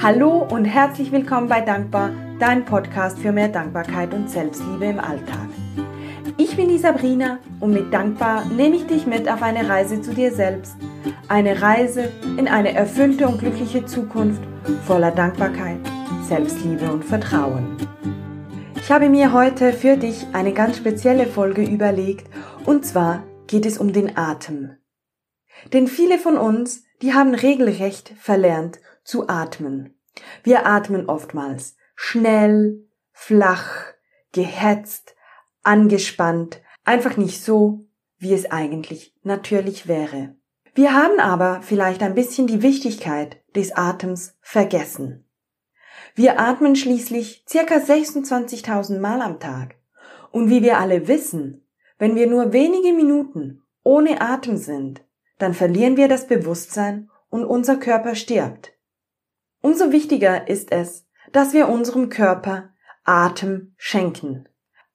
Hallo und herzlich willkommen bei Dankbar, dein Podcast für mehr Dankbarkeit und Selbstliebe im Alltag. Ich bin die Sabrina und mit Dankbar nehme ich dich mit auf eine Reise zu dir selbst. Eine Reise in eine erfüllte und glückliche Zukunft voller Dankbarkeit, Selbstliebe und Vertrauen. Ich habe mir heute für dich eine ganz spezielle Folge überlegt und zwar geht es um den Atem. Denn viele von uns, die haben regelrecht verlernt zu atmen. Wir atmen oftmals schnell, flach, gehetzt, angespannt, einfach nicht so, wie es eigentlich natürlich wäre. Wir haben aber vielleicht ein bisschen die Wichtigkeit des Atems vergessen. Wir atmen schließlich circa 26.000 Mal am Tag. Und wie wir alle wissen, wenn wir nur wenige Minuten ohne Atem sind, dann verlieren wir das Bewusstsein und unser Körper stirbt. Umso wichtiger ist es, dass wir unserem Körper Atem schenken.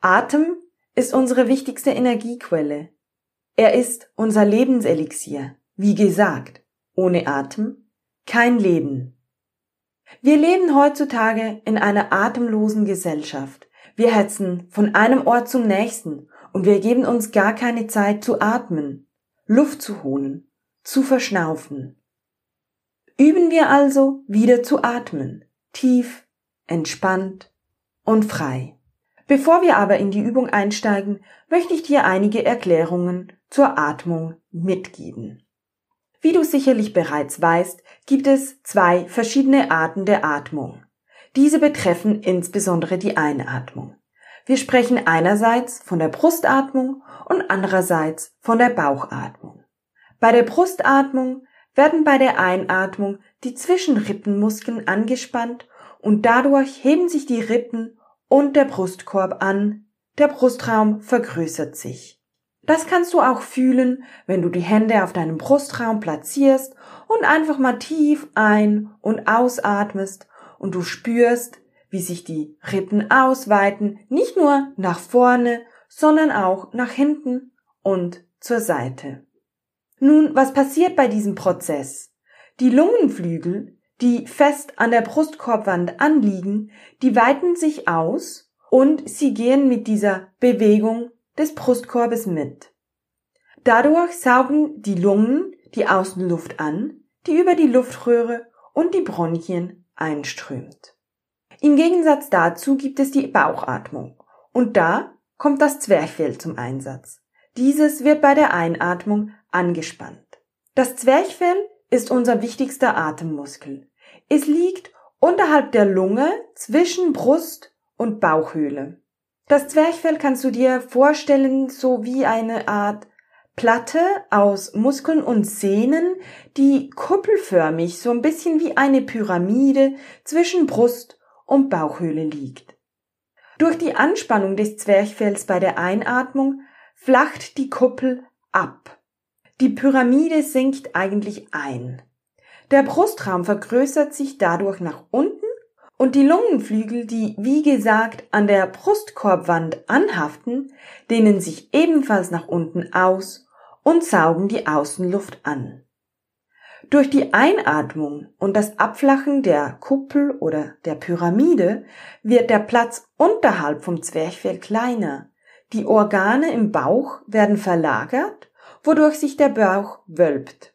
Atem ist unsere wichtigste Energiequelle. Er ist unser Lebenselixier. Wie gesagt, ohne Atem kein Leben. Wir leben heutzutage in einer atemlosen Gesellschaft. Wir hetzen von einem Ort zum nächsten und wir geben uns gar keine Zeit zu atmen, Luft zu holen, zu verschnaufen. Üben wir also wieder zu atmen, tief, entspannt und frei. Bevor wir aber in die Übung einsteigen, möchte ich dir einige Erklärungen zur Atmung mitgeben. Wie du sicherlich bereits weißt, gibt es zwei verschiedene Arten der Atmung. Diese betreffen insbesondere die Einatmung. Wir sprechen einerseits von der Brustatmung und andererseits von der Bauchatmung. Bei der Brustatmung werden bei der Einatmung die Zwischenrippenmuskeln angespannt und dadurch heben sich die Rippen und der Brustkorb an, der Brustraum vergrößert sich. Das kannst du auch fühlen, wenn du die Hände auf deinem Brustraum platzierst und einfach mal tief ein- und ausatmest und du spürst, wie sich die Rippen ausweiten, nicht nur nach vorne, sondern auch nach hinten und zur Seite. Nun, was passiert bei diesem Prozess? Die Lungenflügel die fest an der Brustkorbwand anliegen, die weiten sich aus und sie gehen mit dieser Bewegung des Brustkorbes mit. Dadurch saugen die Lungen die Außenluft an, die über die Luftröhre und die Bronchien einströmt. Im Gegensatz dazu gibt es die Bauchatmung und da kommt das Zwerchfell zum Einsatz. Dieses wird bei der Einatmung angespannt. Das Zwerchfell ist unser wichtigster Atemmuskel. Es liegt unterhalb der Lunge zwischen Brust und Bauchhöhle. Das Zwerchfell kannst du dir vorstellen so wie eine Art Platte aus Muskeln und Sehnen, die kuppelförmig so ein bisschen wie eine Pyramide zwischen Brust und Bauchhöhle liegt. Durch die Anspannung des Zwerchfells bei der Einatmung flacht die Kuppel ab. Die Pyramide sinkt eigentlich ein. Der Brustraum vergrößert sich dadurch nach unten und die Lungenflügel, die wie gesagt an der Brustkorbwand anhaften, dehnen sich ebenfalls nach unten aus und saugen die Außenluft an. Durch die Einatmung und das Abflachen der Kuppel oder der Pyramide wird der Platz unterhalb vom Zwerchfell kleiner. Die Organe im Bauch werden verlagert, wodurch sich der Bauch wölbt.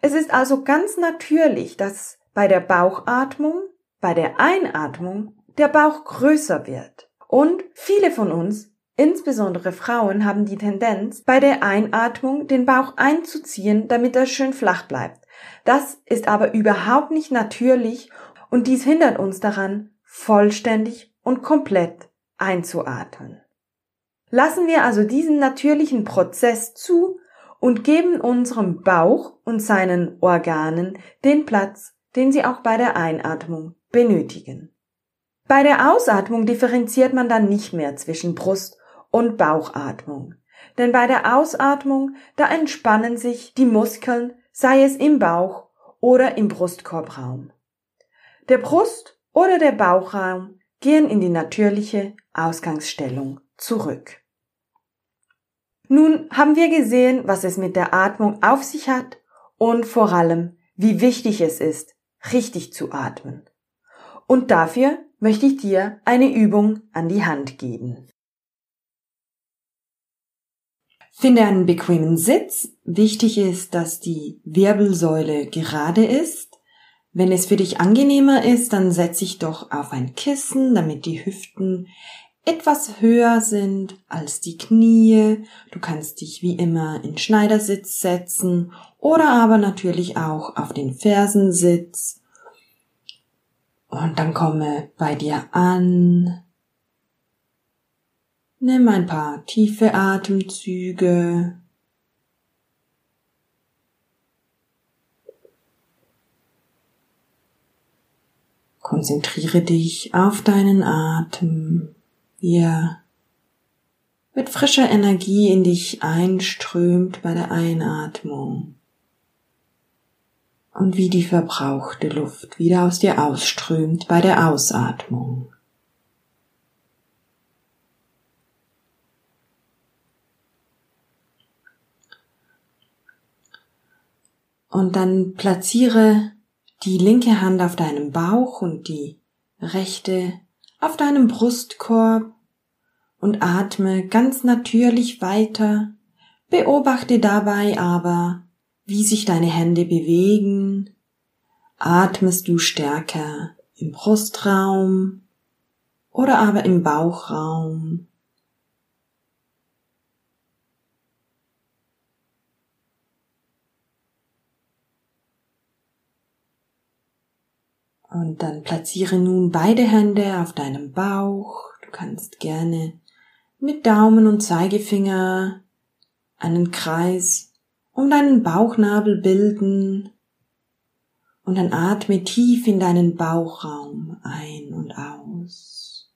Es ist also ganz natürlich, dass bei der Bauchatmung, bei der Einatmung der Bauch größer wird. Und viele von uns, insbesondere Frauen, haben die Tendenz, bei der Einatmung den Bauch einzuziehen, damit er schön flach bleibt. Das ist aber überhaupt nicht natürlich und dies hindert uns daran, vollständig und komplett einzuatmen. Lassen wir also diesen natürlichen Prozess zu und geben unserem Bauch und seinen Organen den Platz, den sie auch bei der Einatmung benötigen. Bei der Ausatmung differenziert man dann nicht mehr zwischen Brust- und Bauchatmung. Denn bei der Ausatmung, da entspannen sich die Muskeln, sei es im Bauch oder im Brustkorbraum. Der Brust- oder der Bauchraum gehen in die natürliche Ausgangsstellung zurück. Nun haben wir gesehen, was es mit der Atmung auf sich hat und vor allem, wie wichtig es ist, richtig zu atmen. Und dafür möchte ich dir eine Übung an die Hand geben. Finde einen bequemen Sitz. Wichtig ist, dass die Wirbelsäule gerade ist. Wenn es für dich angenehmer ist, dann setz dich doch auf ein Kissen, damit die Hüften etwas höher sind als die Knie. Du kannst dich wie immer in Schneidersitz setzen oder aber natürlich auch auf den Fersensitz. Und dann komme bei dir an. Nimm ein paar tiefe Atemzüge. Konzentriere dich auf deinen Atem wie er mit frischer Energie in dich einströmt bei der Einatmung und wie die verbrauchte Luft wieder aus dir ausströmt bei der Ausatmung. Und dann platziere die linke Hand auf deinem Bauch und die rechte auf deinem Brustkorb und atme ganz natürlich weiter. Beobachte dabei aber, wie sich deine Hände bewegen. Atmest du stärker im Brustraum oder aber im Bauchraum? Und dann platziere nun beide Hände auf deinem Bauch. Du kannst gerne mit Daumen und Zeigefinger einen Kreis um deinen Bauchnabel bilden und dann atme tief in deinen Bauchraum ein und aus.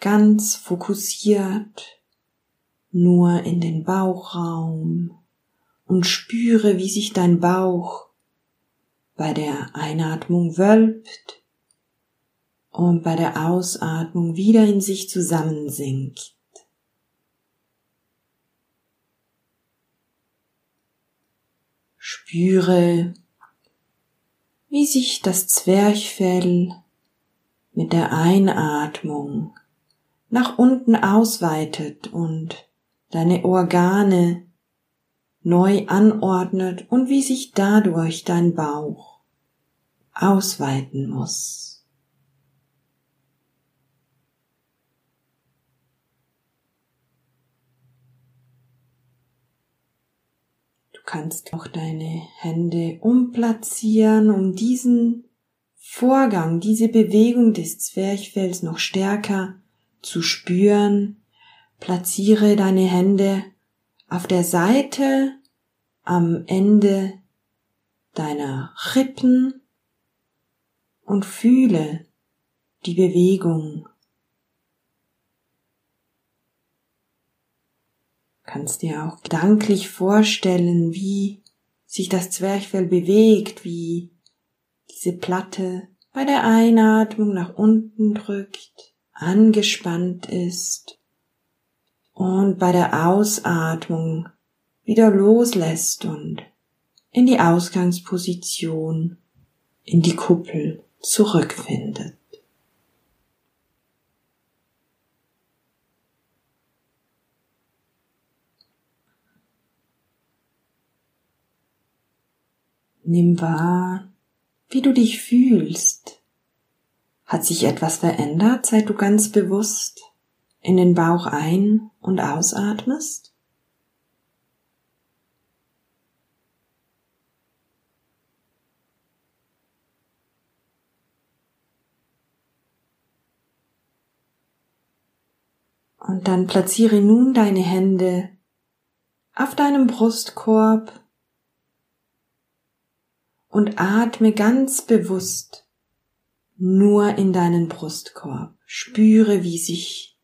Ganz fokussiert nur in den Bauchraum und spüre, wie sich dein Bauch bei der Einatmung wölbt und bei der Ausatmung wieder in sich zusammensinkt. Spüre, wie sich das Zwerchfell mit der Einatmung nach unten ausweitet und deine Organe neu anordnet und wie sich dadurch dein Bauch ausweiten muss. Kannst auch deine Hände umplatzieren, um diesen Vorgang, diese Bewegung des Zwerchfells noch stärker zu spüren. Platziere deine Hände auf der Seite am Ende deiner Rippen und fühle die Bewegung kannst dir auch gedanklich vorstellen, wie sich das Zwerchfell bewegt, wie diese Platte bei der Einatmung nach unten drückt, angespannt ist und bei der Ausatmung wieder loslässt und in die Ausgangsposition, in die Kuppel zurückfindet. Nimm wahr, wie du dich fühlst. Hat sich etwas verändert, seit du ganz bewusst in den Bauch ein- und ausatmest? Und dann platziere nun deine Hände auf deinem Brustkorb und atme ganz bewusst nur in deinen Brustkorb. Spüre, wie sich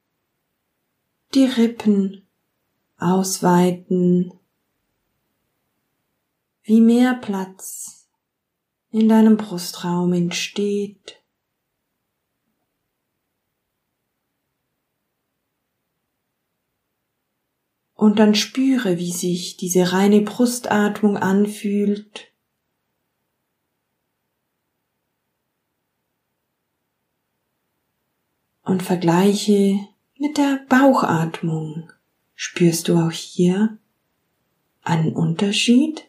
die Rippen ausweiten, wie mehr Platz in deinem Brustraum entsteht. Und dann spüre, wie sich diese reine Brustatmung anfühlt. Und vergleiche mit der Bauchatmung. Spürst du auch hier einen Unterschied?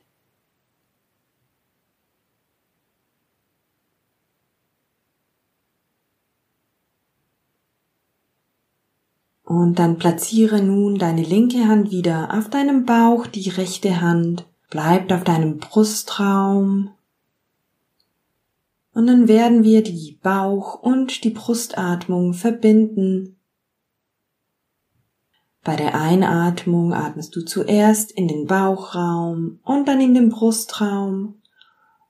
Und dann platziere nun deine linke Hand wieder auf deinem Bauch, die rechte Hand bleibt auf deinem Brustraum. Und dann werden wir die Bauch- und die Brustatmung verbinden. Bei der Einatmung atmest du zuerst in den Bauchraum und dann in den Brustraum.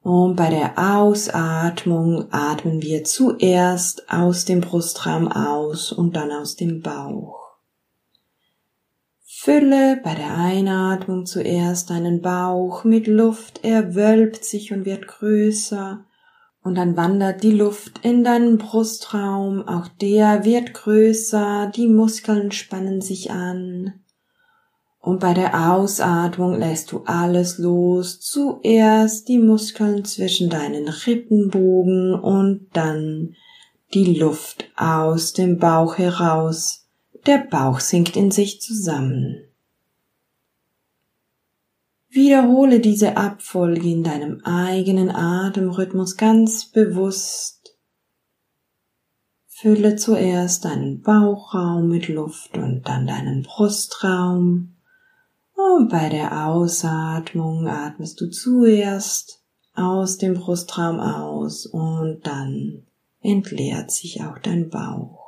Und bei der Ausatmung atmen wir zuerst aus dem Brustraum aus und dann aus dem Bauch. Fülle bei der Einatmung zuerst deinen Bauch mit Luft, er wölbt sich und wird größer, und dann wandert die Luft in deinen Brustraum, auch der wird größer, die Muskeln spannen sich an. Und bei der Ausatmung lässt du alles los. Zuerst die Muskeln zwischen deinen Rippenbogen und dann die Luft aus dem Bauch heraus. Der Bauch sinkt in sich zusammen. Wiederhole diese Abfolge in deinem eigenen Atemrhythmus ganz bewusst. Fülle zuerst deinen Bauchraum mit Luft und dann deinen Brustraum. Und bei der Ausatmung atmest du zuerst aus dem Brustraum aus und dann entleert sich auch dein Bauch.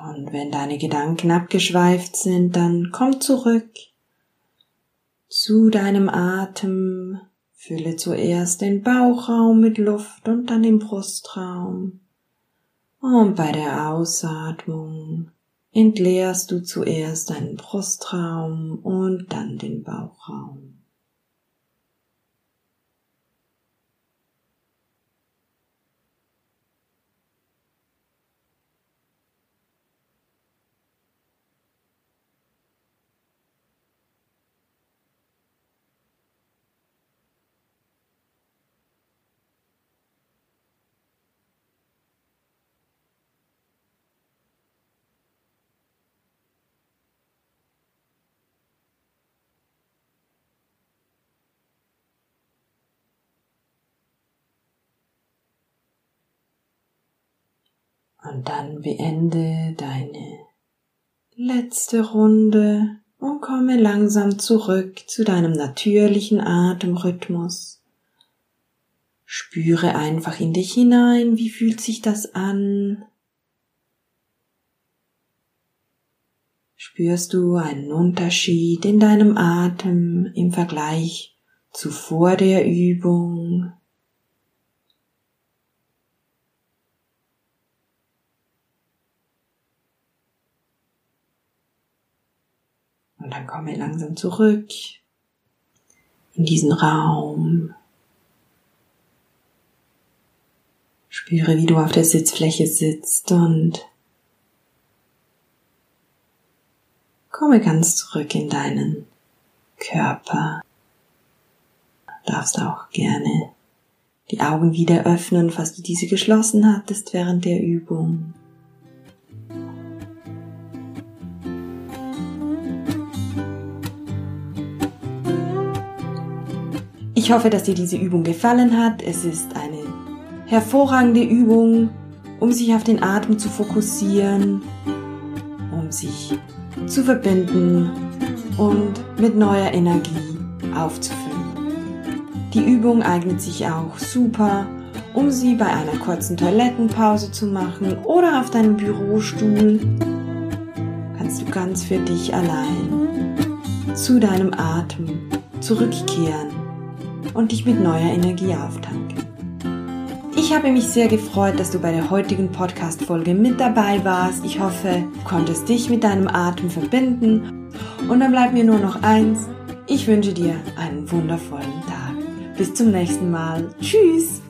Und wenn deine Gedanken abgeschweift sind, dann komm zurück zu deinem Atem. Fülle zuerst den Bauchraum mit Luft und dann den Brustraum. Und bei der Ausatmung entleerst du zuerst deinen Brustraum und dann den Bauchraum. Und dann beende deine letzte Runde und komme langsam zurück zu deinem natürlichen Atemrhythmus. Spüre einfach in dich hinein, wie fühlt sich das an? Spürst du einen Unterschied in deinem Atem im Vergleich zu vor der Übung? Und dann komme langsam zurück in diesen Raum. Spüre, wie du auf der Sitzfläche sitzt und komme ganz zurück in deinen Körper. Du darfst auch gerne die Augen wieder öffnen, falls du diese geschlossen hattest während der Übung. Ich hoffe, dass dir diese Übung gefallen hat. Es ist eine hervorragende Übung, um sich auf den Atem zu fokussieren, um sich zu verbinden und mit neuer Energie aufzufüllen. Die Übung eignet sich auch super, um sie bei einer kurzen Toilettenpause zu machen oder auf deinem Bürostuhl, kannst du ganz für dich allein zu deinem Atem zurückkehren und dich mit neuer Energie auftanken. Ich habe mich sehr gefreut, dass du bei der heutigen Podcast-Folge mit dabei warst. Ich hoffe, du konntest dich mit deinem Atem verbinden. Und dann bleibt mir nur noch eins. Ich wünsche dir einen wundervollen Tag. Bis zum nächsten Mal. Tschüss!